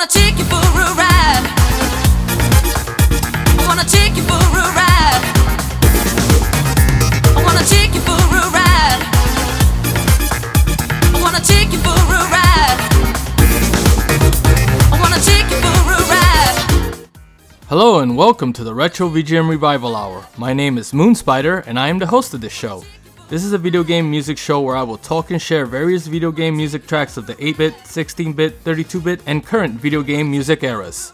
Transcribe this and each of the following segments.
I wanna take you for a ride. Hello and welcome to the Retro VGM Revival Hour. My name is Moon Spider and I am the host of this show. This is a video game music show where I will talk and share various video game music tracks of the 8 bit, 16 bit, 32 bit, and current video game music eras.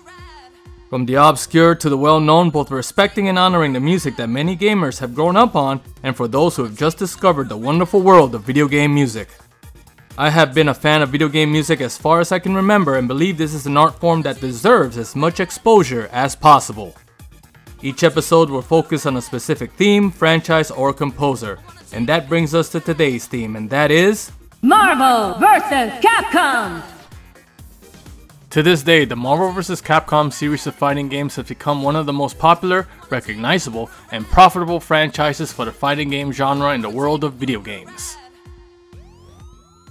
From the obscure to the well known, both respecting and honoring the music that many gamers have grown up on, and for those who have just discovered the wonderful world of video game music. I have been a fan of video game music as far as I can remember and believe this is an art form that deserves as much exposure as possible. Each episode will focus on a specific theme, franchise, or composer. And that brings us to today's theme, and that is. Marvel vs. Capcom! To this day, the Marvel vs. Capcom series of fighting games has become one of the most popular, recognizable, and profitable franchises for the fighting game genre in the world of video games.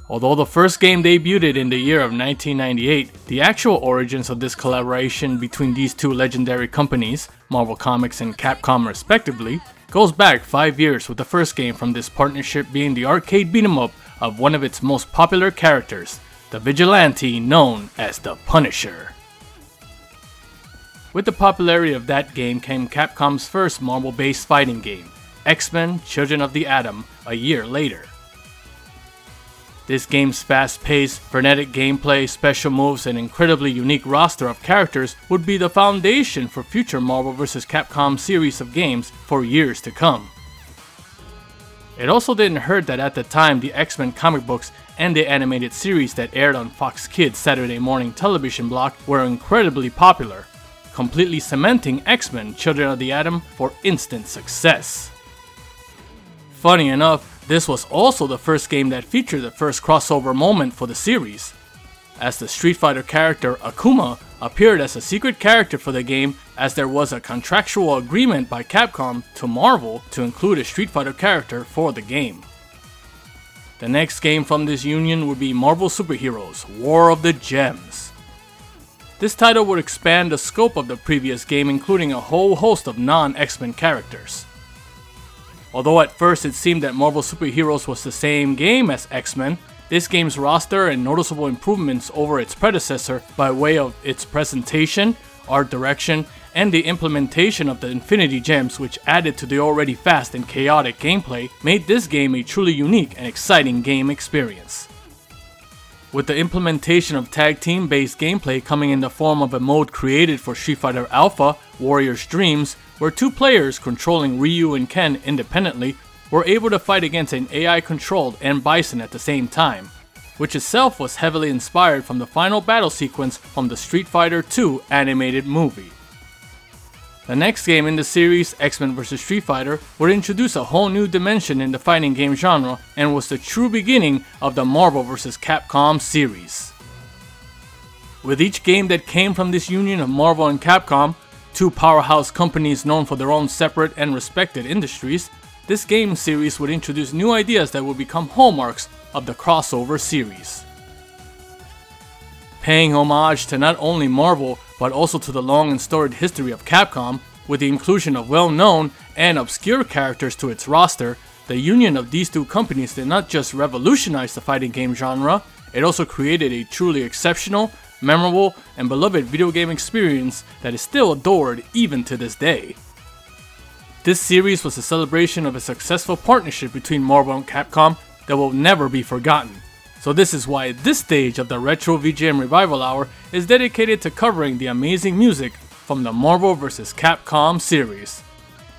Although the first game debuted in the year of 1998, the actual origins of this collaboration between these two legendary companies, Marvel Comics and Capcom respectively, goes back 5 years with the first game from this partnership being the arcade beat 'em up of one of its most popular characters, the vigilante known as the Punisher. With the popularity of that game came Capcom's first Marvel based fighting game, X Men Children of the Atom, a year later. This game's fast paced, frenetic gameplay, special moves, and incredibly unique roster of characters would be the foundation for future Marvel vs. Capcom series of games for years to come. It also didn't hurt that at the time the X Men comic books and the animated series that aired on Fox Kids Saturday morning television block were incredibly popular, completely cementing X Men Children of the Atom for instant success. Funny enough, this was also the first game that featured the first crossover moment for the series, as the Street Fighter character Akuma appeared as a secret character for the game as there was a contractual agreement by Capcom to Marvel to include a Street Fighter character for the game. The next game from this union would be Marvel Superheroes War of the Gems. This title would expand the scope of the previous game, including a whole host of non X Men characters. Although at first it seemed that Marvel Superheroes was the same game as X Men, this game's roster and noticeable improvements over its predecessor by way of its presentation, art direction, and the implementation of the Infinity Gems, which added to the already fast and chaotic gameplay, made this game a truly unique and exciting game experience. With the implementation of tag team based gameplay coming in the form of a mode created for Street Fighter Alpha, Warrior's Dreams, where two players controlling Ryu and Ken independently were able to fight against an AI controlled M. Bison at the same time, which itself was heavily inspired from the final battle sequence from the Street Fighter II animated movie. The next game in the series, X Men vs. Street Fighter, would introduce a whole new dimension in the fighting game genre and was the true beginning of the Marvel vs. Capcom series. With each game that came from this union of Marvel and Capcom, two powerhouse companies known for their own separate and respected industries, this game series would introduce new ideas that would become hallmarks of the crossover series. Paying homage to not only Marvel, but also to the long and storied history of Capcom, with the inclusion of well known and obscure characters to its roster, the union of these two companies did not just revolutionize the fighting game genre, it also created a truly exceptional, memorable, and beloved video game experience that is still adored even to this day. This series was a celebration of a successful partnership between Marvel and Capcom that will never be forgotten. So, this is why this stage of the Retro VGM Revival Hour is dedicated to covering the amazing music from the Marvel vs. Capcom series.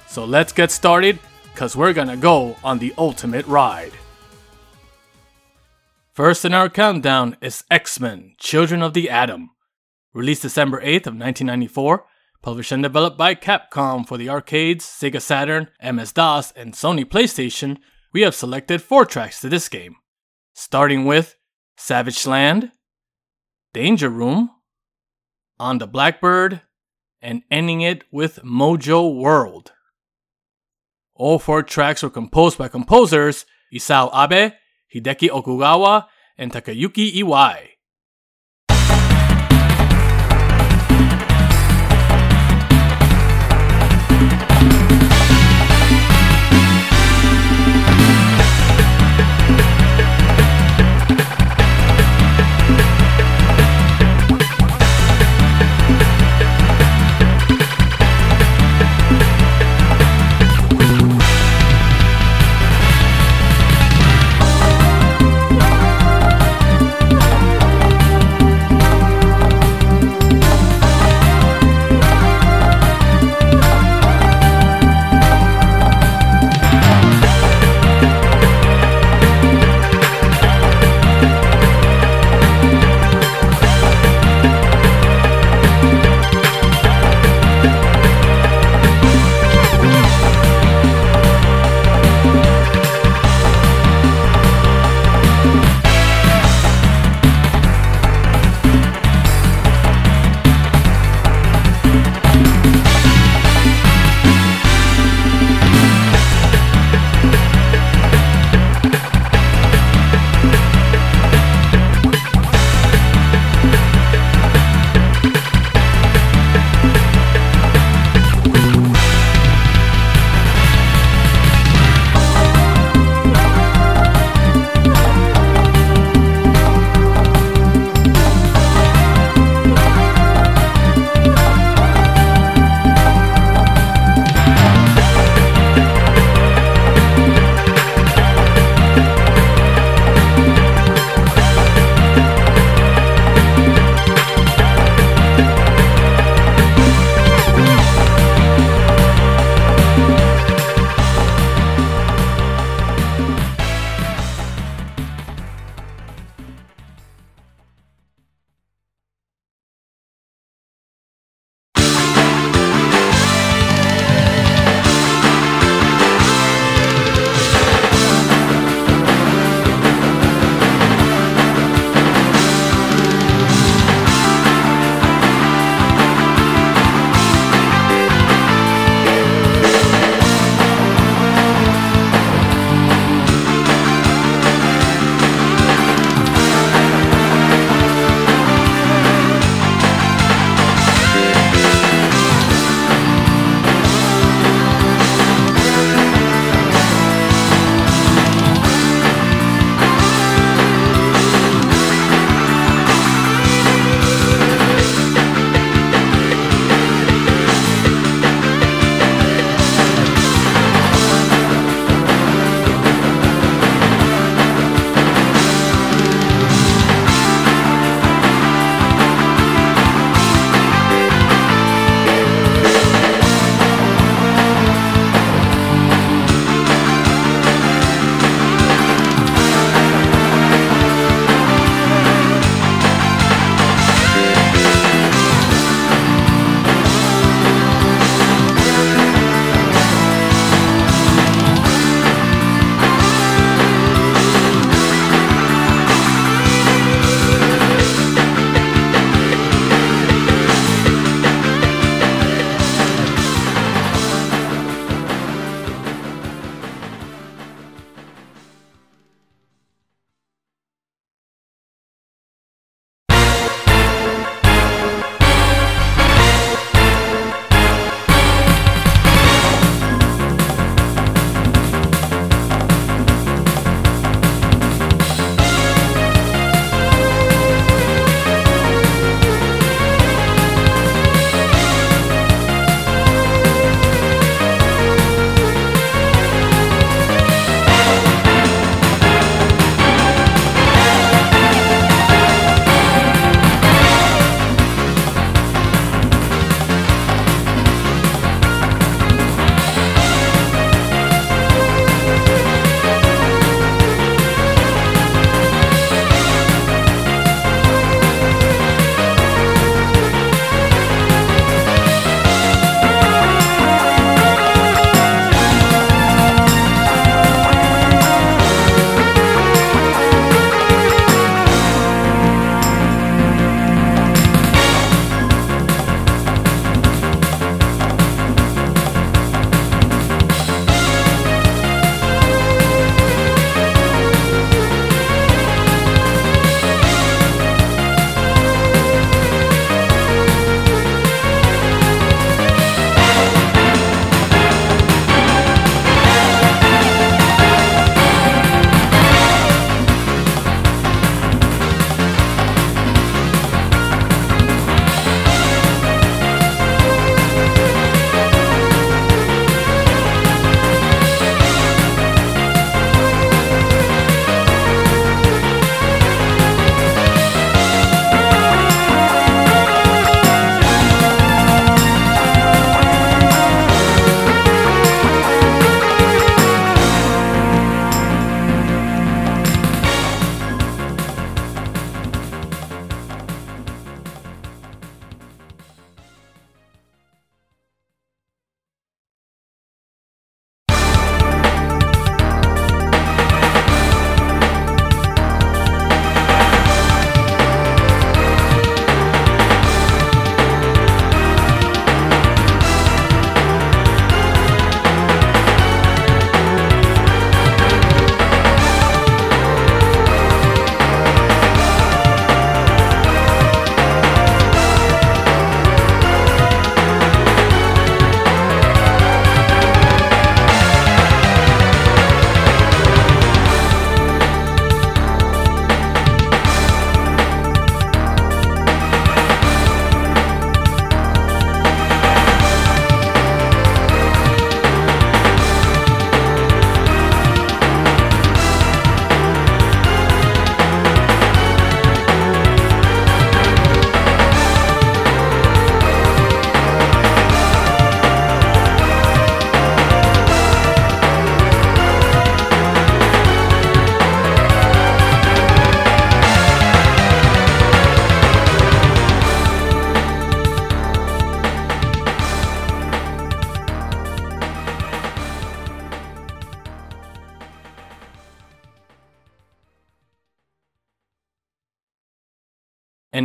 So, let's get started, because we're gonna go on the ultimate ride. First in our countdown is X Men Children of the Atom. Released December 8th of 1994, published and developed by Capcom for the arcades, Sega Saturn, MS DOS, and Sony PlayStation, we have selected four tracks to this game. Starting with Savage Land, Danger Room, On the Blackbird, and ending it with Mojo World. All four tracks were composed by composers Isao Abe, Hideki Okugawa, and Takayuki Iwai.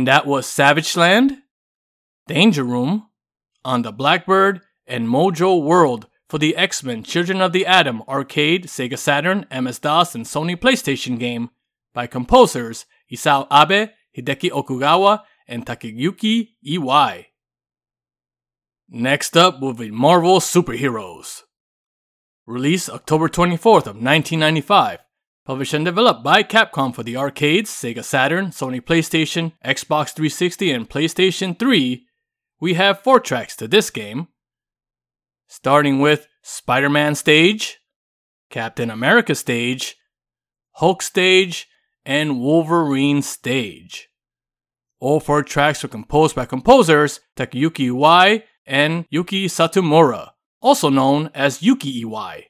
And that was Savage Land, Danger Room, On the Blackbird, and Mojo World for the X Men Children of the Atom arcade, Sega Saturn, MS DOS, and Sony PlayStation game by composers Isao Abe, Hideki Okugawa, and Takayuki Iwai. Next up will be Marvel Superheroes. Released October 24th of 1995. Published and developed by Capcom for the arcades, Sega Saturn, Sony PlayStation, Xbox 360, and PlayStation 3, we have four tracks to this game. Starting with Spider Man Stage, Captain America Stage, Hulk Stage, and Wolverine Stage. All four tracks were composed by composers Takayuki Iwai and Yuki Satomura, also known as Yuki Iwai.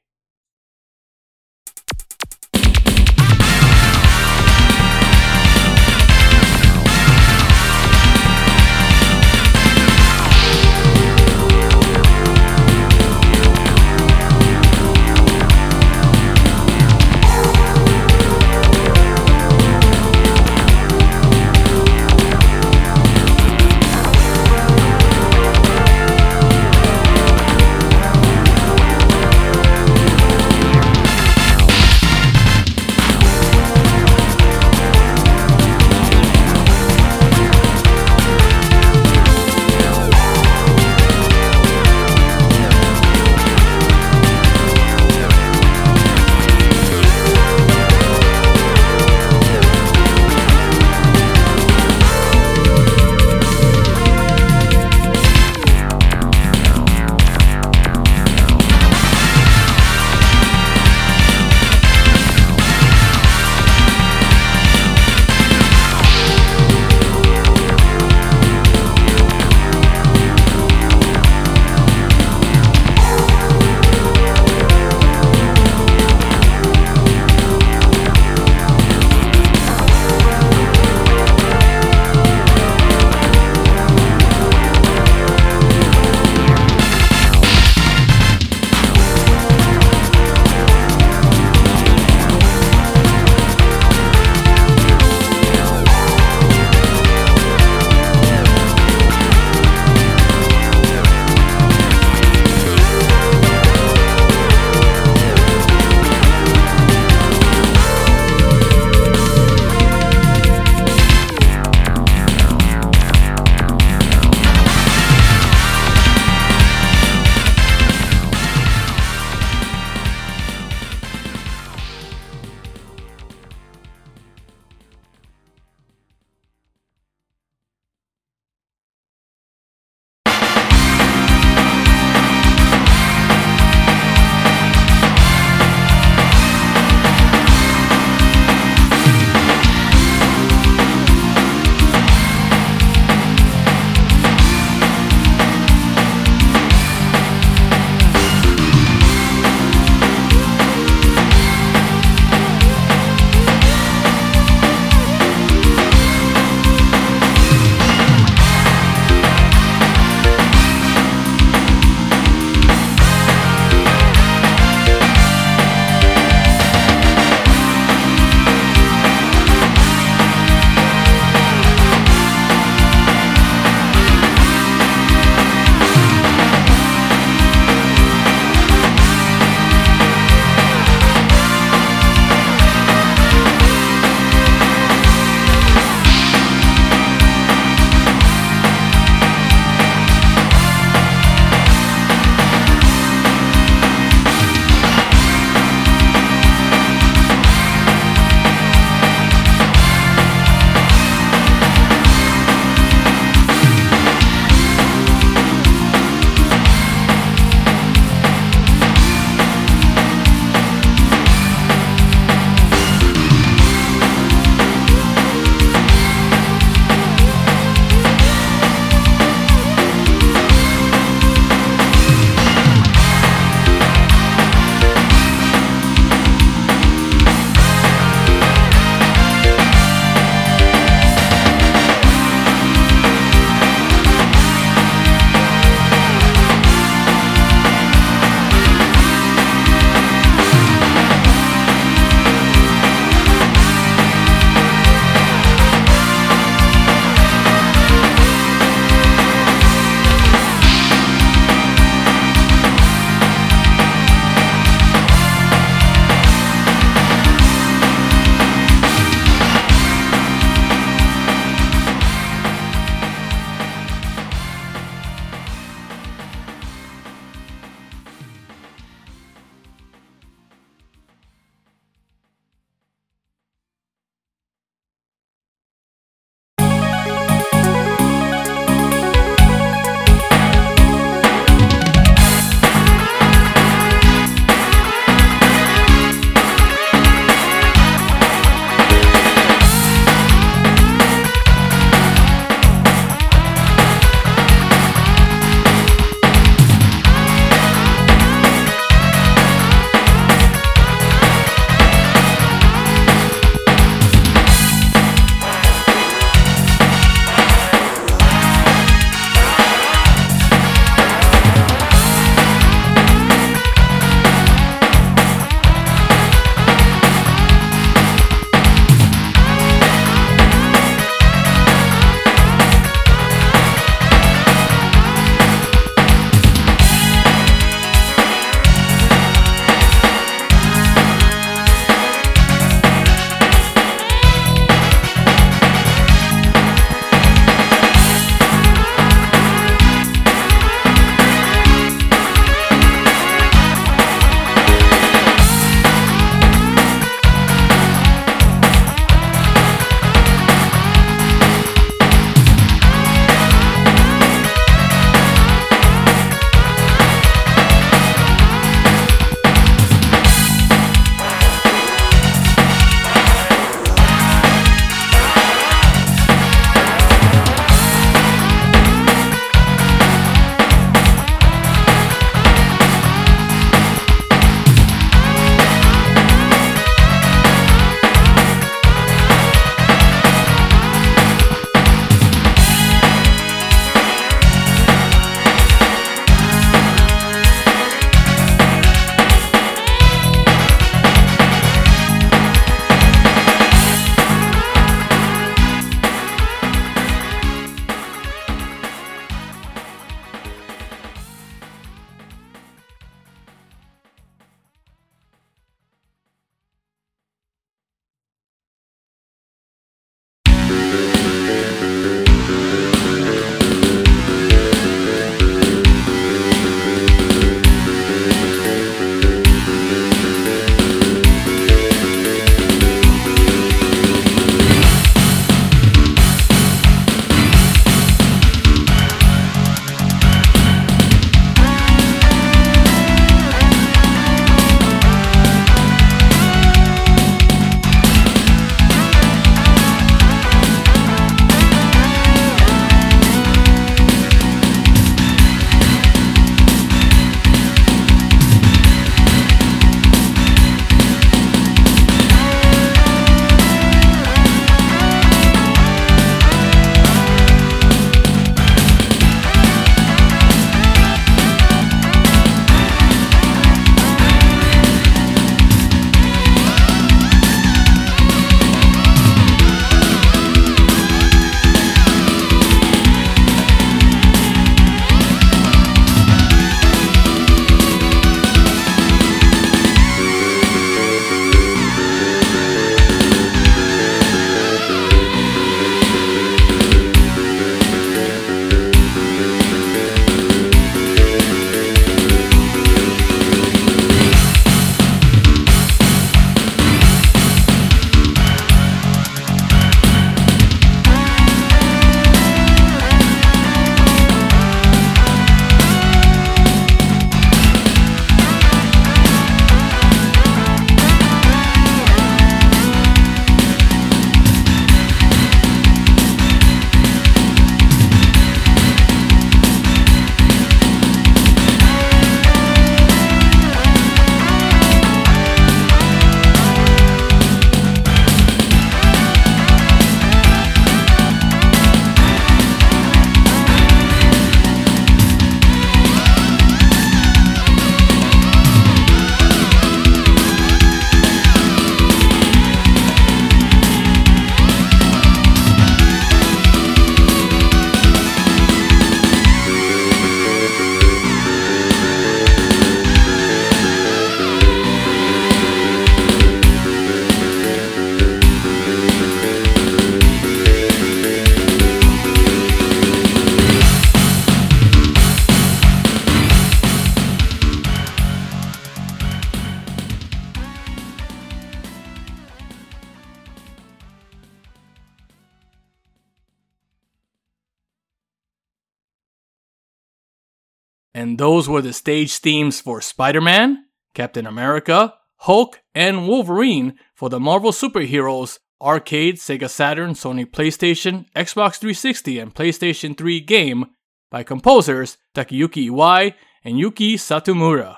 Those were the stage themes for Spider Man, Captain America, Hulk, and Wolverine for the Marvel Superheroes arcade, Sega Saturn, Sony PlayStation, Xbox 360, and PlayStation 3 game by composers Takayuki Iwai and Yuki Satomura.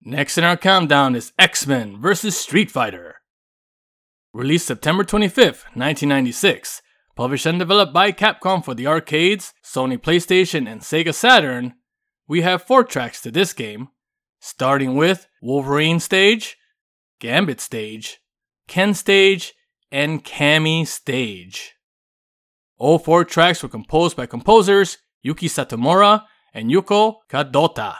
Next in our countdown is X Men vs. Street Fighter. Released September 25th, 1996, published and developed by Capcom for the arcades, Sony PlayStation, and Sega Saturn, we have four tracks to this game, starting with Wolverine Stage, Gambit Stage, Ken Stage, and Cammy Stage. All four tracks were composed by composers Yuki Satomura and Yuko Kadota.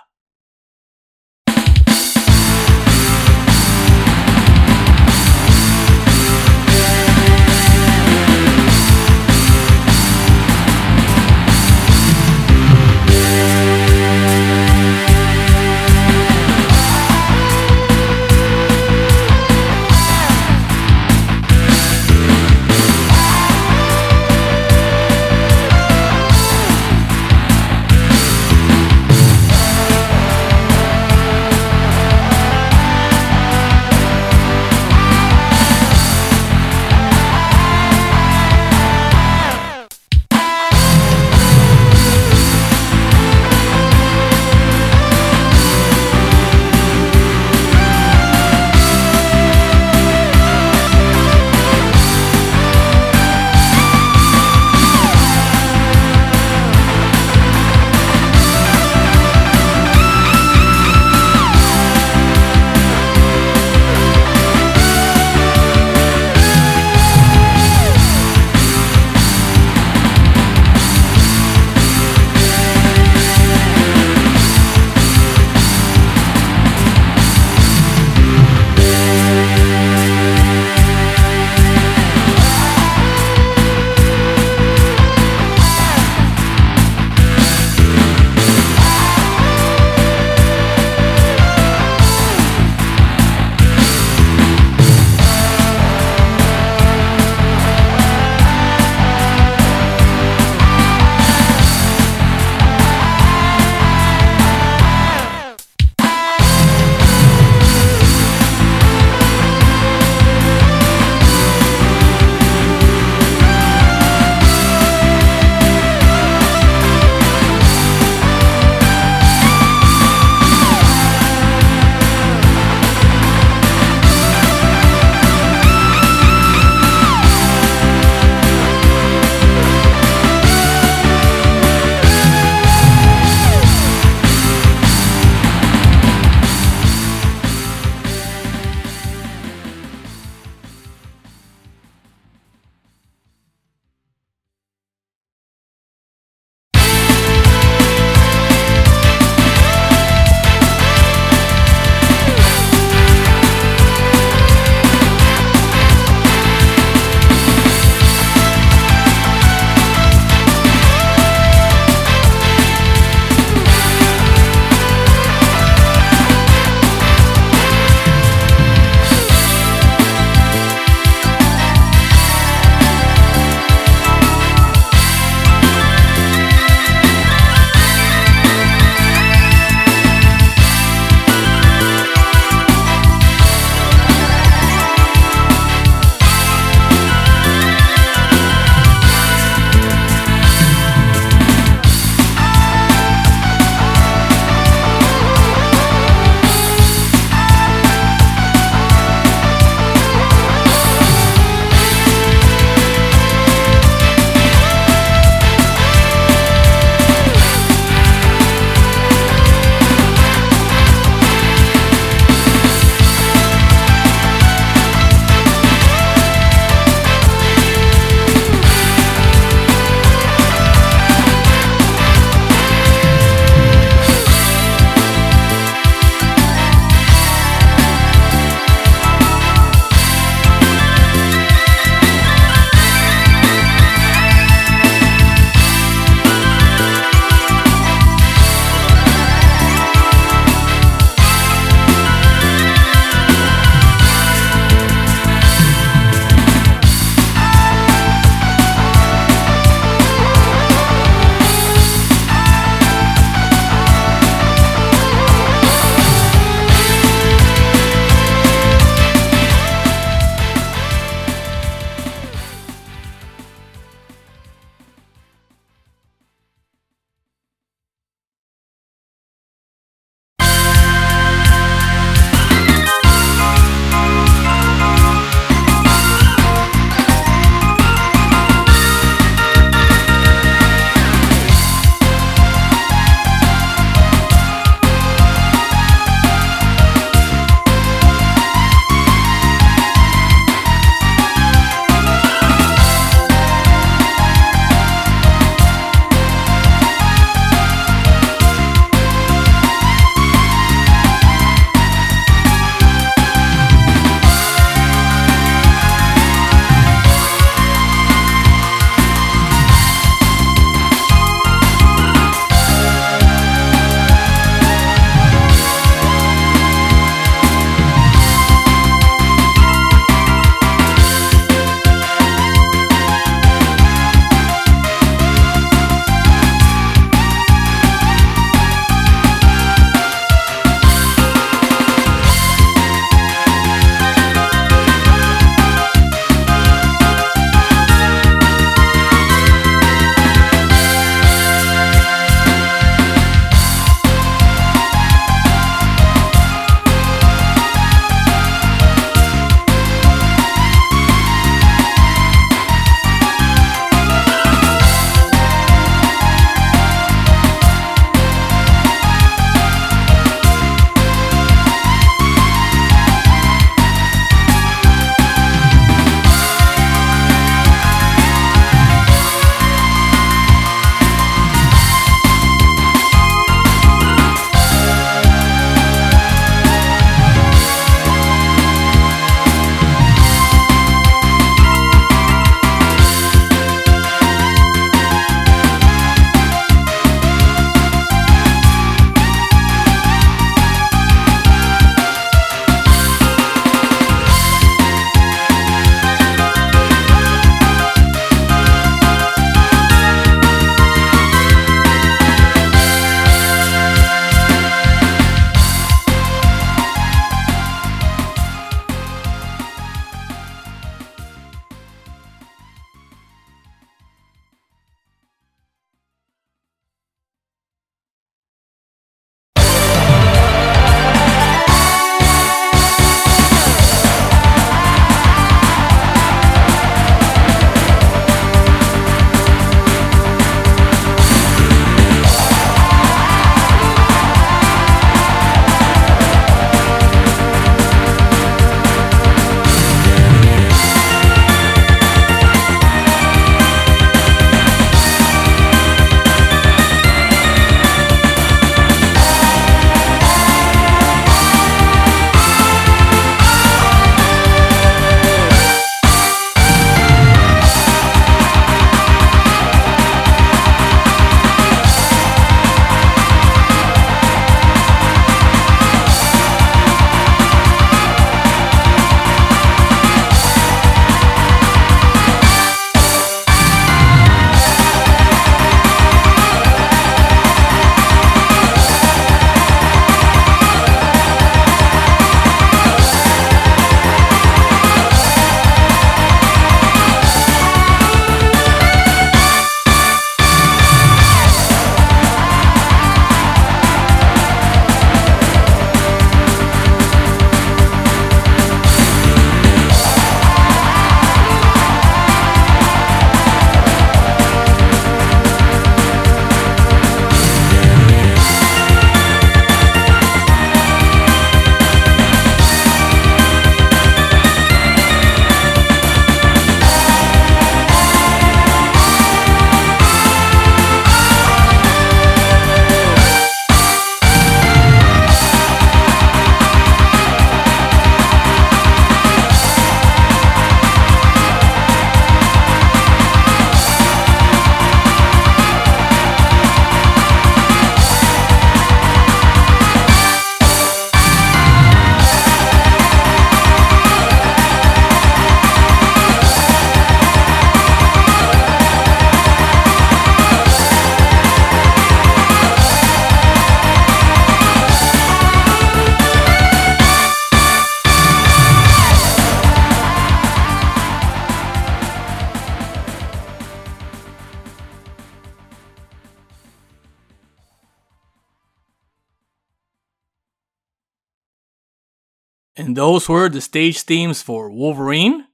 Those were the stage themes for Wolverine,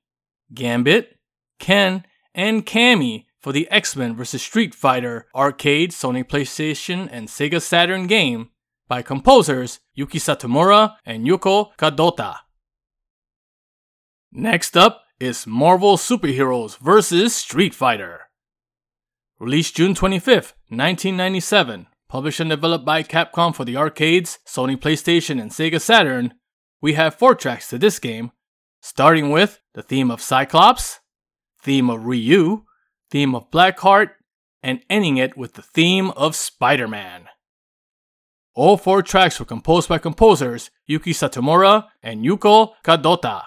Gambit, Ken, and Cammy for the X-Men vs. Street Fighter arcade, Sony PlayStation, and Sega Saturn game by composers Yuki Satomura and Yuko Kadota. Next up is Marvel Superheroes vs. Street Fighter. Released June 25th, 1997, published and developed by Capcom for the arcades, Sony PlayStation, and Sega Saturn, we have four tracks to this game, starting with the theme of Cyclops, theme of Ryu, theme of Blackheart, and ending it with the theme of Spider Man. All four tracks were composed by composers Yuki Satomura and Yuko Kadota.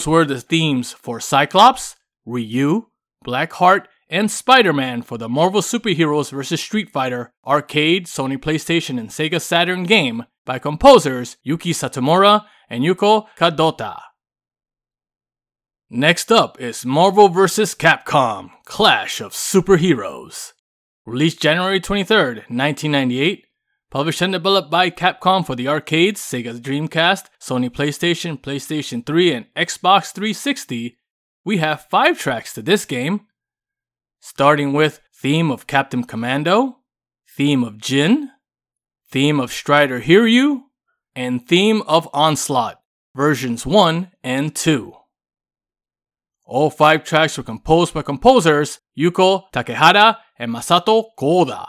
Those were the themes for Cyclops, Ryu, Blackheart, and Spider Man for the Marvel Superheroes vs. Street Fighter arcade, Sony PlayStation, and Sega Saturn game by composers Yuki Satomura and Yuko Kadota. Next up is Marvel vs. Capcom Clash of Superheroes. Released January 23rd, 1998. Published and developed by Capcom for the arcades, Sega's Dreamcast, Sony PlayStation, PlayStation 3, and Xbox 360, we have five tracks to this game. Starting with Theme of Captain Commando, Theme of Jin, Theme of Strider Hiryu, and Theme of Onslaught, versions 1 and 2. All five tracks were composed by composers Yuko Takehara and Masato Koda.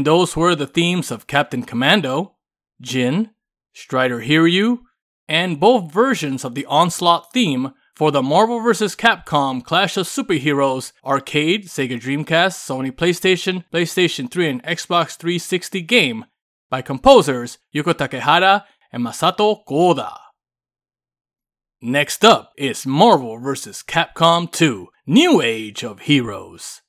And those were the themes of Captain Commando, Jin, Strider Hiryu, and both versions of the Onslaught theme for the Marvel vs. Capcom Clash of Superheroes arcade, Sega Dreamcast, Sony PlayStation, PlayStation 3, and Xbox 360 game by composers Yuko Takehara and Masato Koda. Next up is Marvel vs. Capcom 2 New Age of Heroes.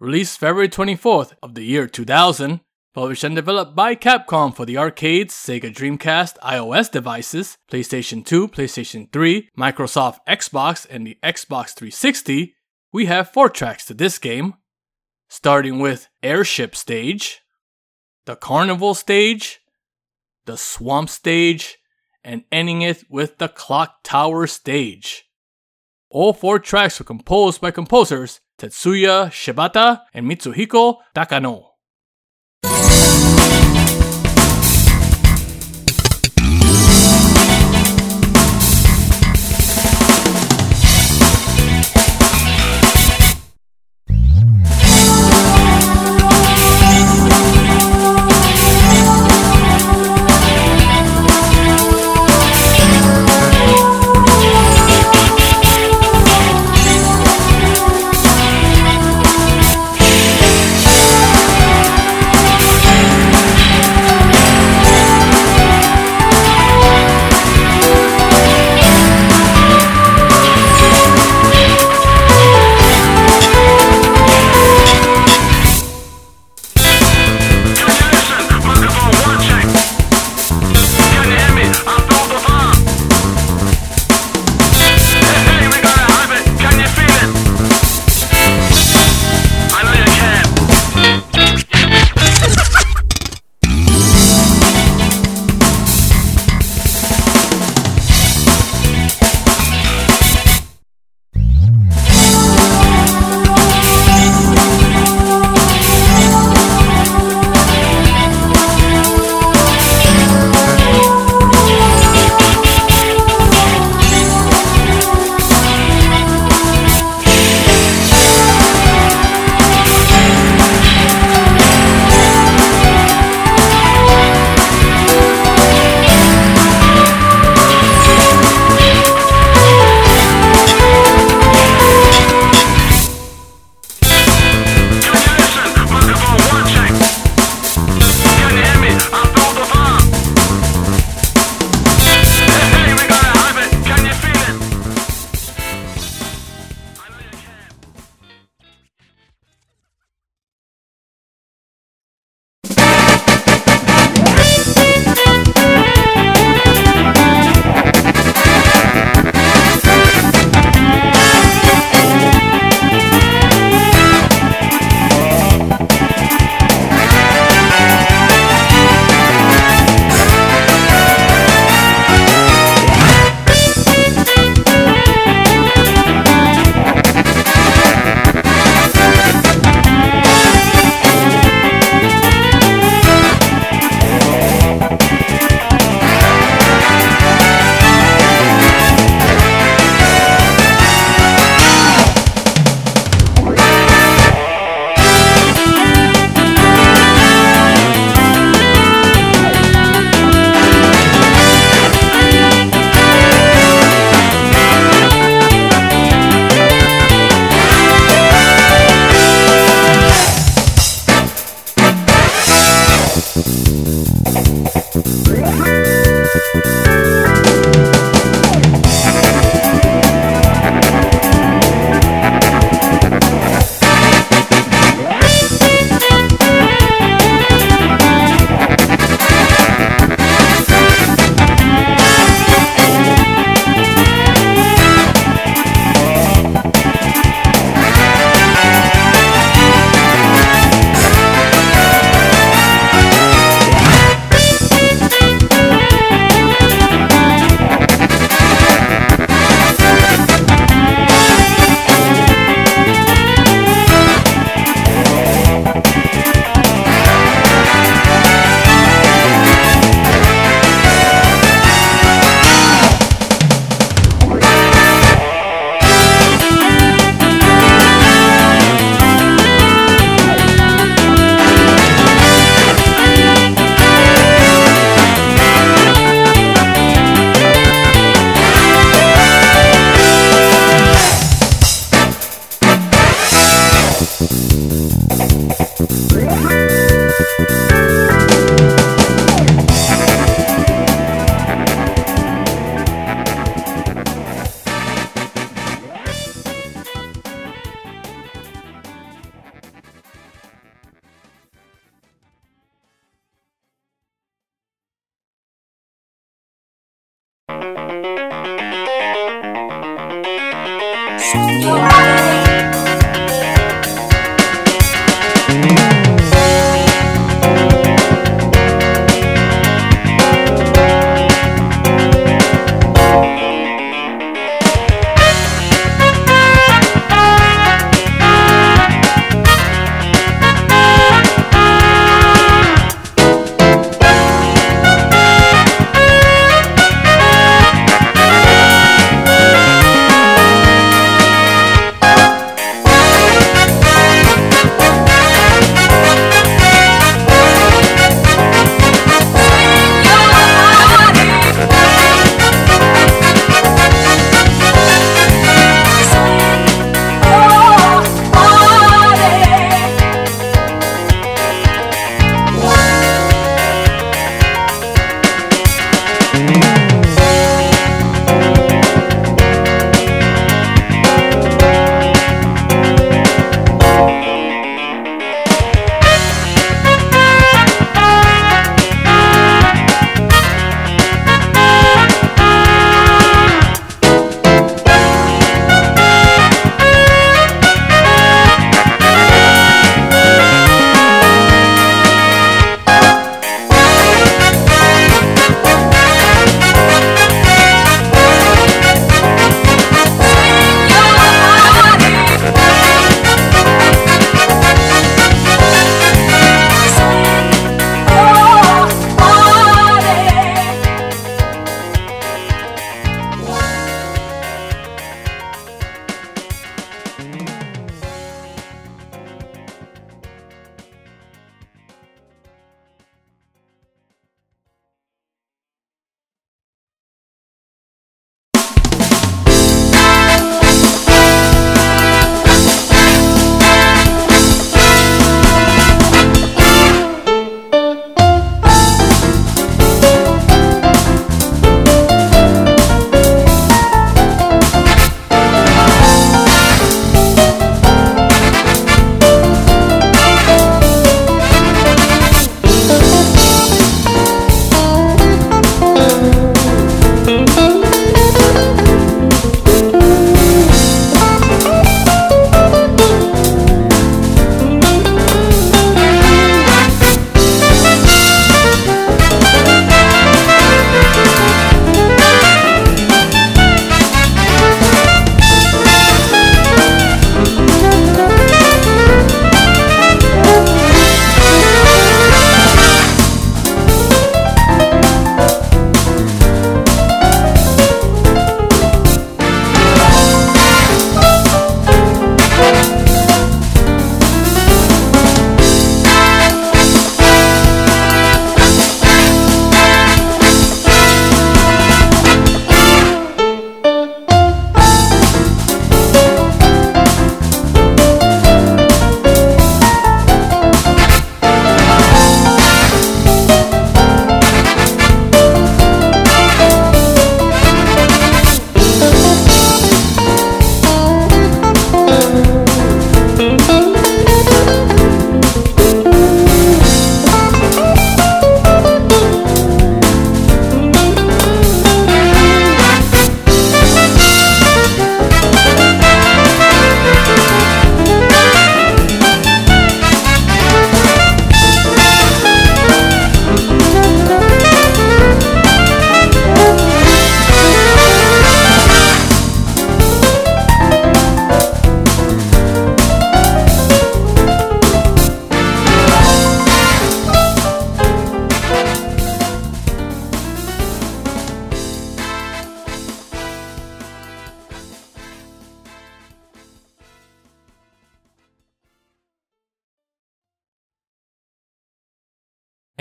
Released February 24th of the year 2000, published and developed by Capcom for the arcades, Sega Dreamcast, iOS devices, PlayStation 2, PlayStation 3, Microsoft Xbox, and the Xbox 360, we have four tracks to this game, starting with Airship Stage, the Carnival Stage, the Swamp Stage, and ending it with the Clock Tower Stage. All four tracks were composed by composers Tetsuya Shibata and Mitsuhiko Takano.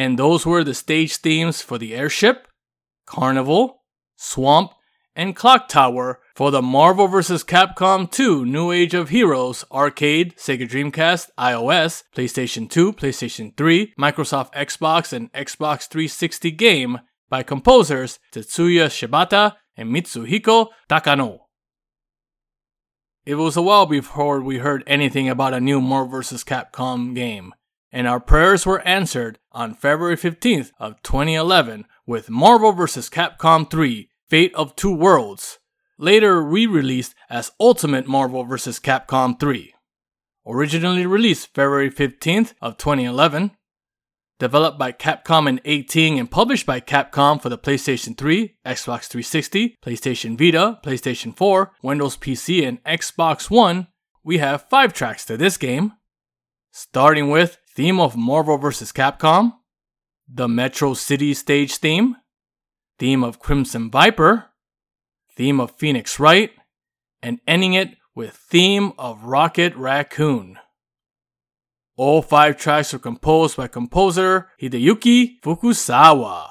And those were the stage themes for the airship, carnival, swamp, and clock tower For the Marvel vs. Capcom 2 New Age of Heroes arcade, Sega Dreamcast, iOS, PlayStation 2, PlayStation 3, Microsoft Xbox, and Xbox 360 game by composers Tetsuya Shibata and Mitsuhiko Takano. It was a while before we heard anything about a new Marvel vs. Capcom game, and our prayers were answered on February 15th of 2011 with Marvel vs. Capcom 3 Fate of Two Worlds, later re-released as Ultimate Marvel vs. Capcom 3. Originally released February 15th of 2011, developed by Capcom in Eighting and published by Capcom for the PlayStation 3, Xbox 360, PlayStation Vita, PlayStation 4, Windows PC, and Xbox One, we have 5 tracks to this game. Starting with Theme of Marvel vs. Capcom, the Metro City stage theme, Theme of Crimson Viper, Theme of Phoenix Wright, and ending it with Theme of Rocket Raccoon. All five tracks are composed by composer Hideyuki Fukasawa.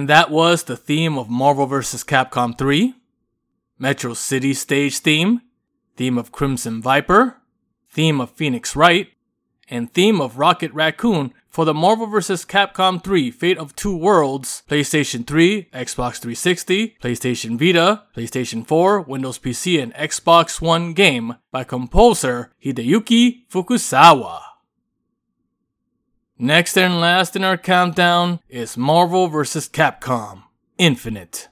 And that was the theme of Marvel vs. Capcom 3, Metro City stage theme, theme of Crimson Viper, theme of Phoenix Wright, and theme of Rocket Raccoon for the Marvel vs. Capcom 3 Fate of Two Worlds, PlayStation 3, Xbox 360, PlayStation Vita, PlayStation 4, Windows PC, and Xbox One game by composer Hideyuki Fukasawa. Next and last in our countdown is Marvel vs. Capcom Infinite.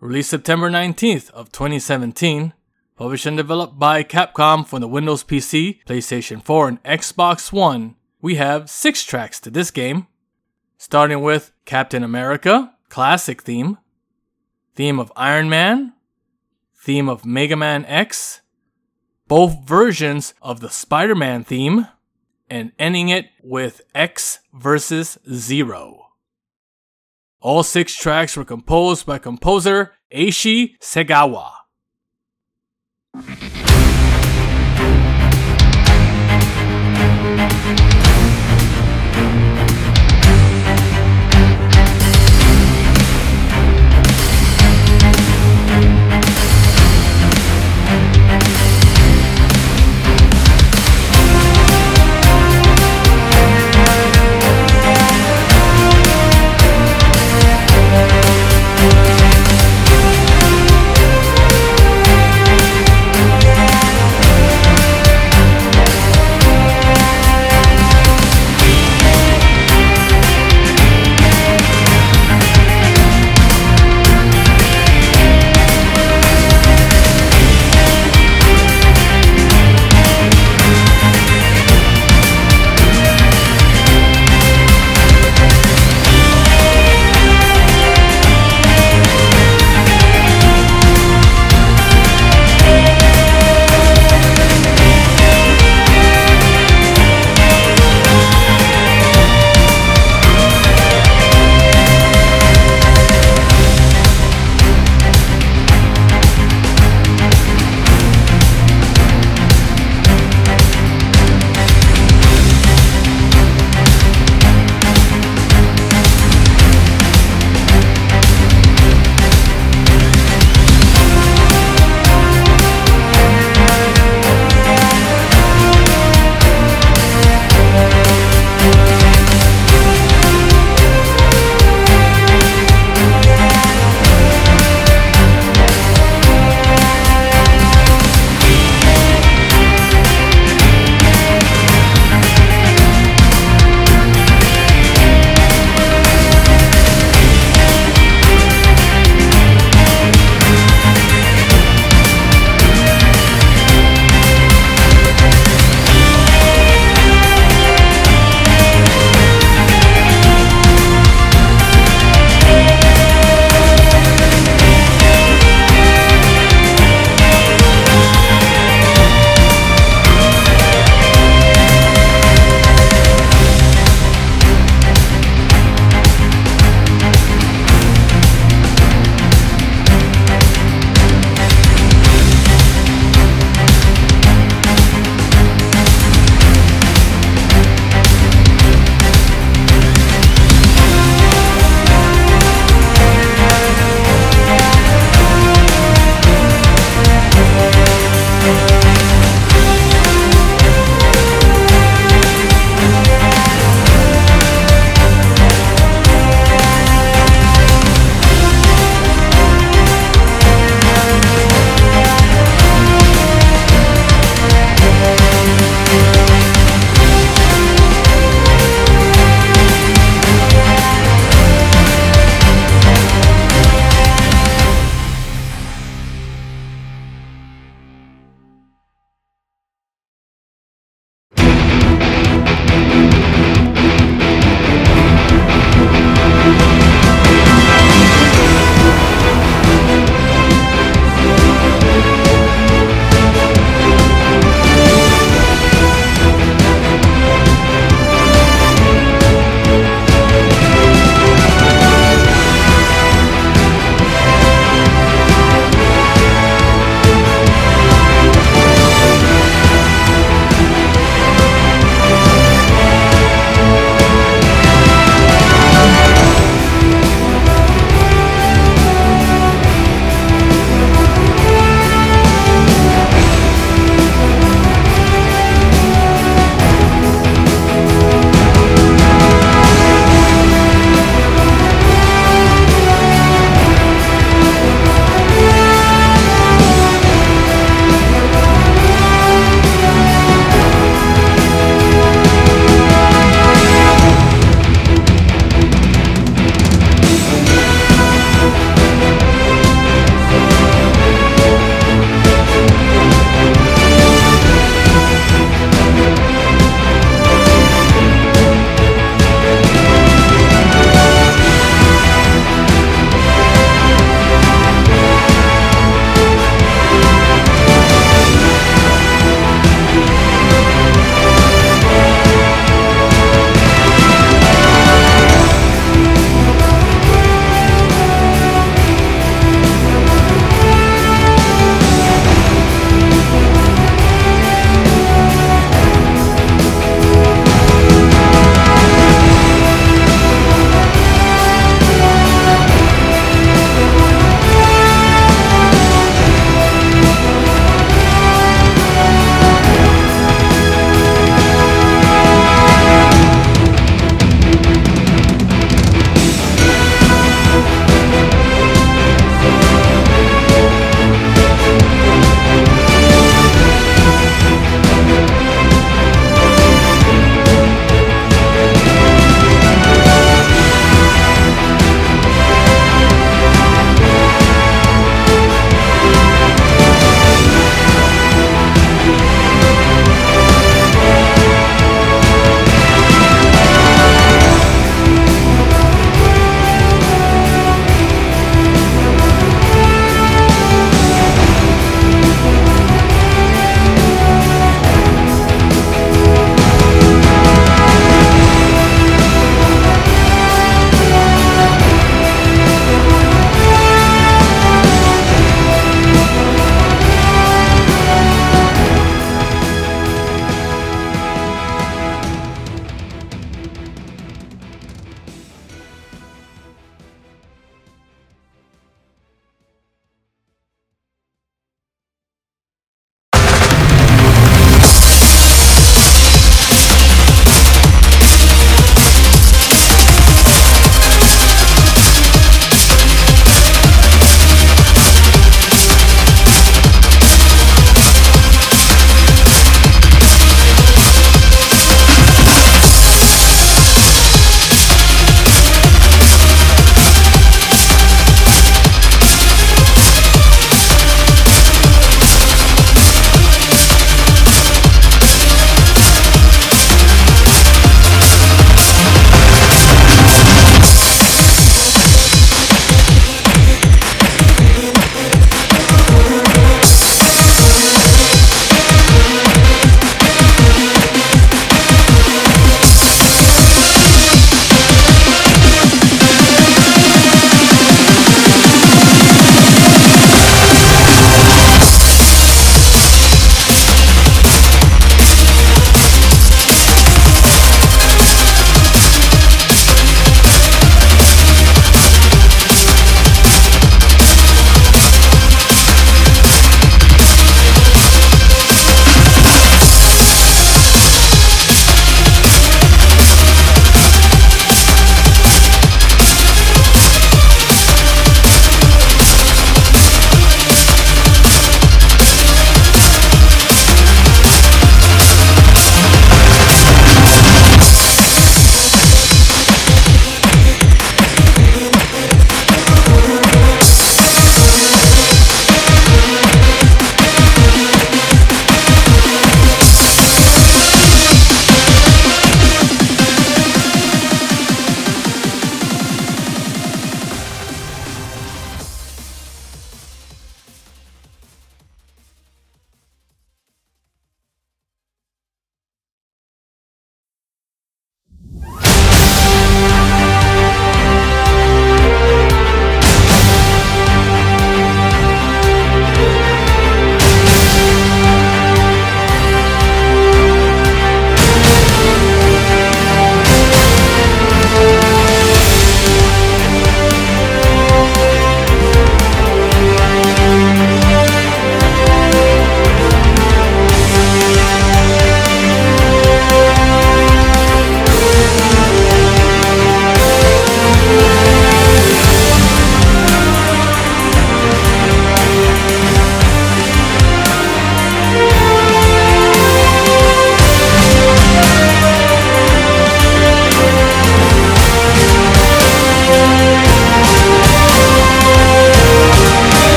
Released September 19th of 2017, published and developed by Capcom for the Windows PC, PlayStation 4, and Xbox One, we have six tracks to this game, starting with Captain America, classic theme, theme of Iron Man, theme of Mega Man X, both versions of the Spider Man theme, and ending it with X versus Zero. All six tracks were composed by composer Eishi Segawa.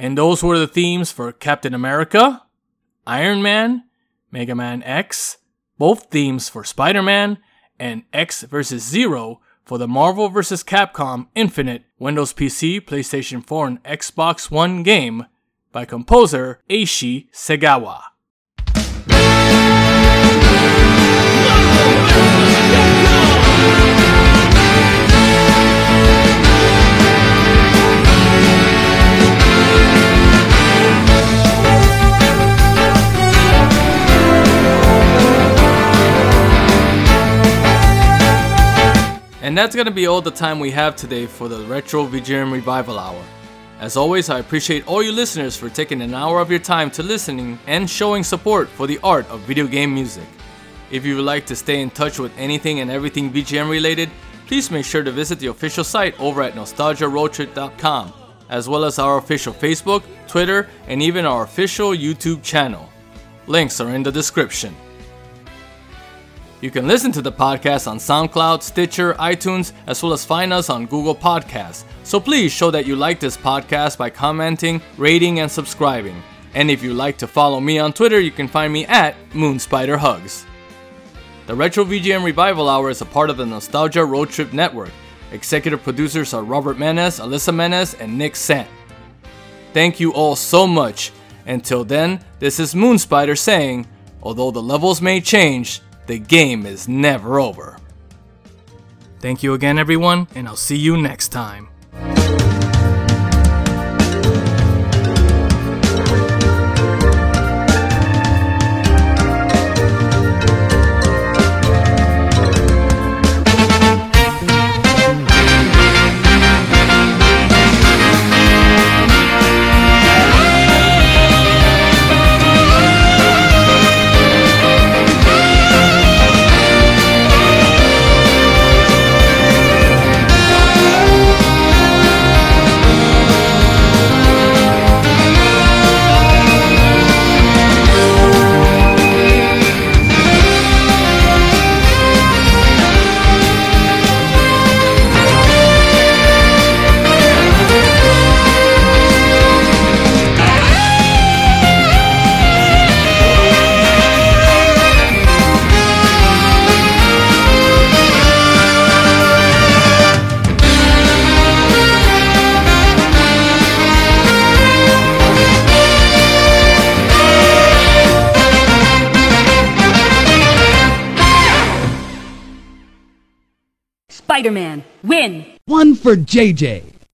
And those were the themes for Captain America, Iron Man, Mega Man X, both themes for Spider Man, and X vs. Zero for the Marvel vs. Capcom Infinite Windows PC, PlayStation 4, and Xbox One game by composer Eishi Segawa. And that's gonna be all the time we have today for the Retro VGM Revival Hour. As always, I appreciate all you listeners for taking an hour of your time to listening and showing support for the art of video game music. If you would like to stay in touch with anything and everything VGM related, please make sure to visit the official site over at nostalgiaroadtrip.com, as well as our official Facebook, Twitter, and even our official YouTube channel. Links are in the description. You can listen to the podcast on SoundCloud, Stitcher, iTunes, as well as find us on Google Podcasts. So please show that you like this podcast by commenting, rating, and subscribing. And if you like to follow me on Twitter, you can find me at MoonSpiderHugs. The Retro VGM Revival Hour is a part of the Nostalgia Road Trip Network. Executive producers are Robert Menes, Alyssa Menes, and Nick Sant. Thank you all so much. Until then, this is Moonspider saying, although the levels may change, the game is never over. Thank you again, everyone, and I'll see you next time. Spider Man, win! One for JJ.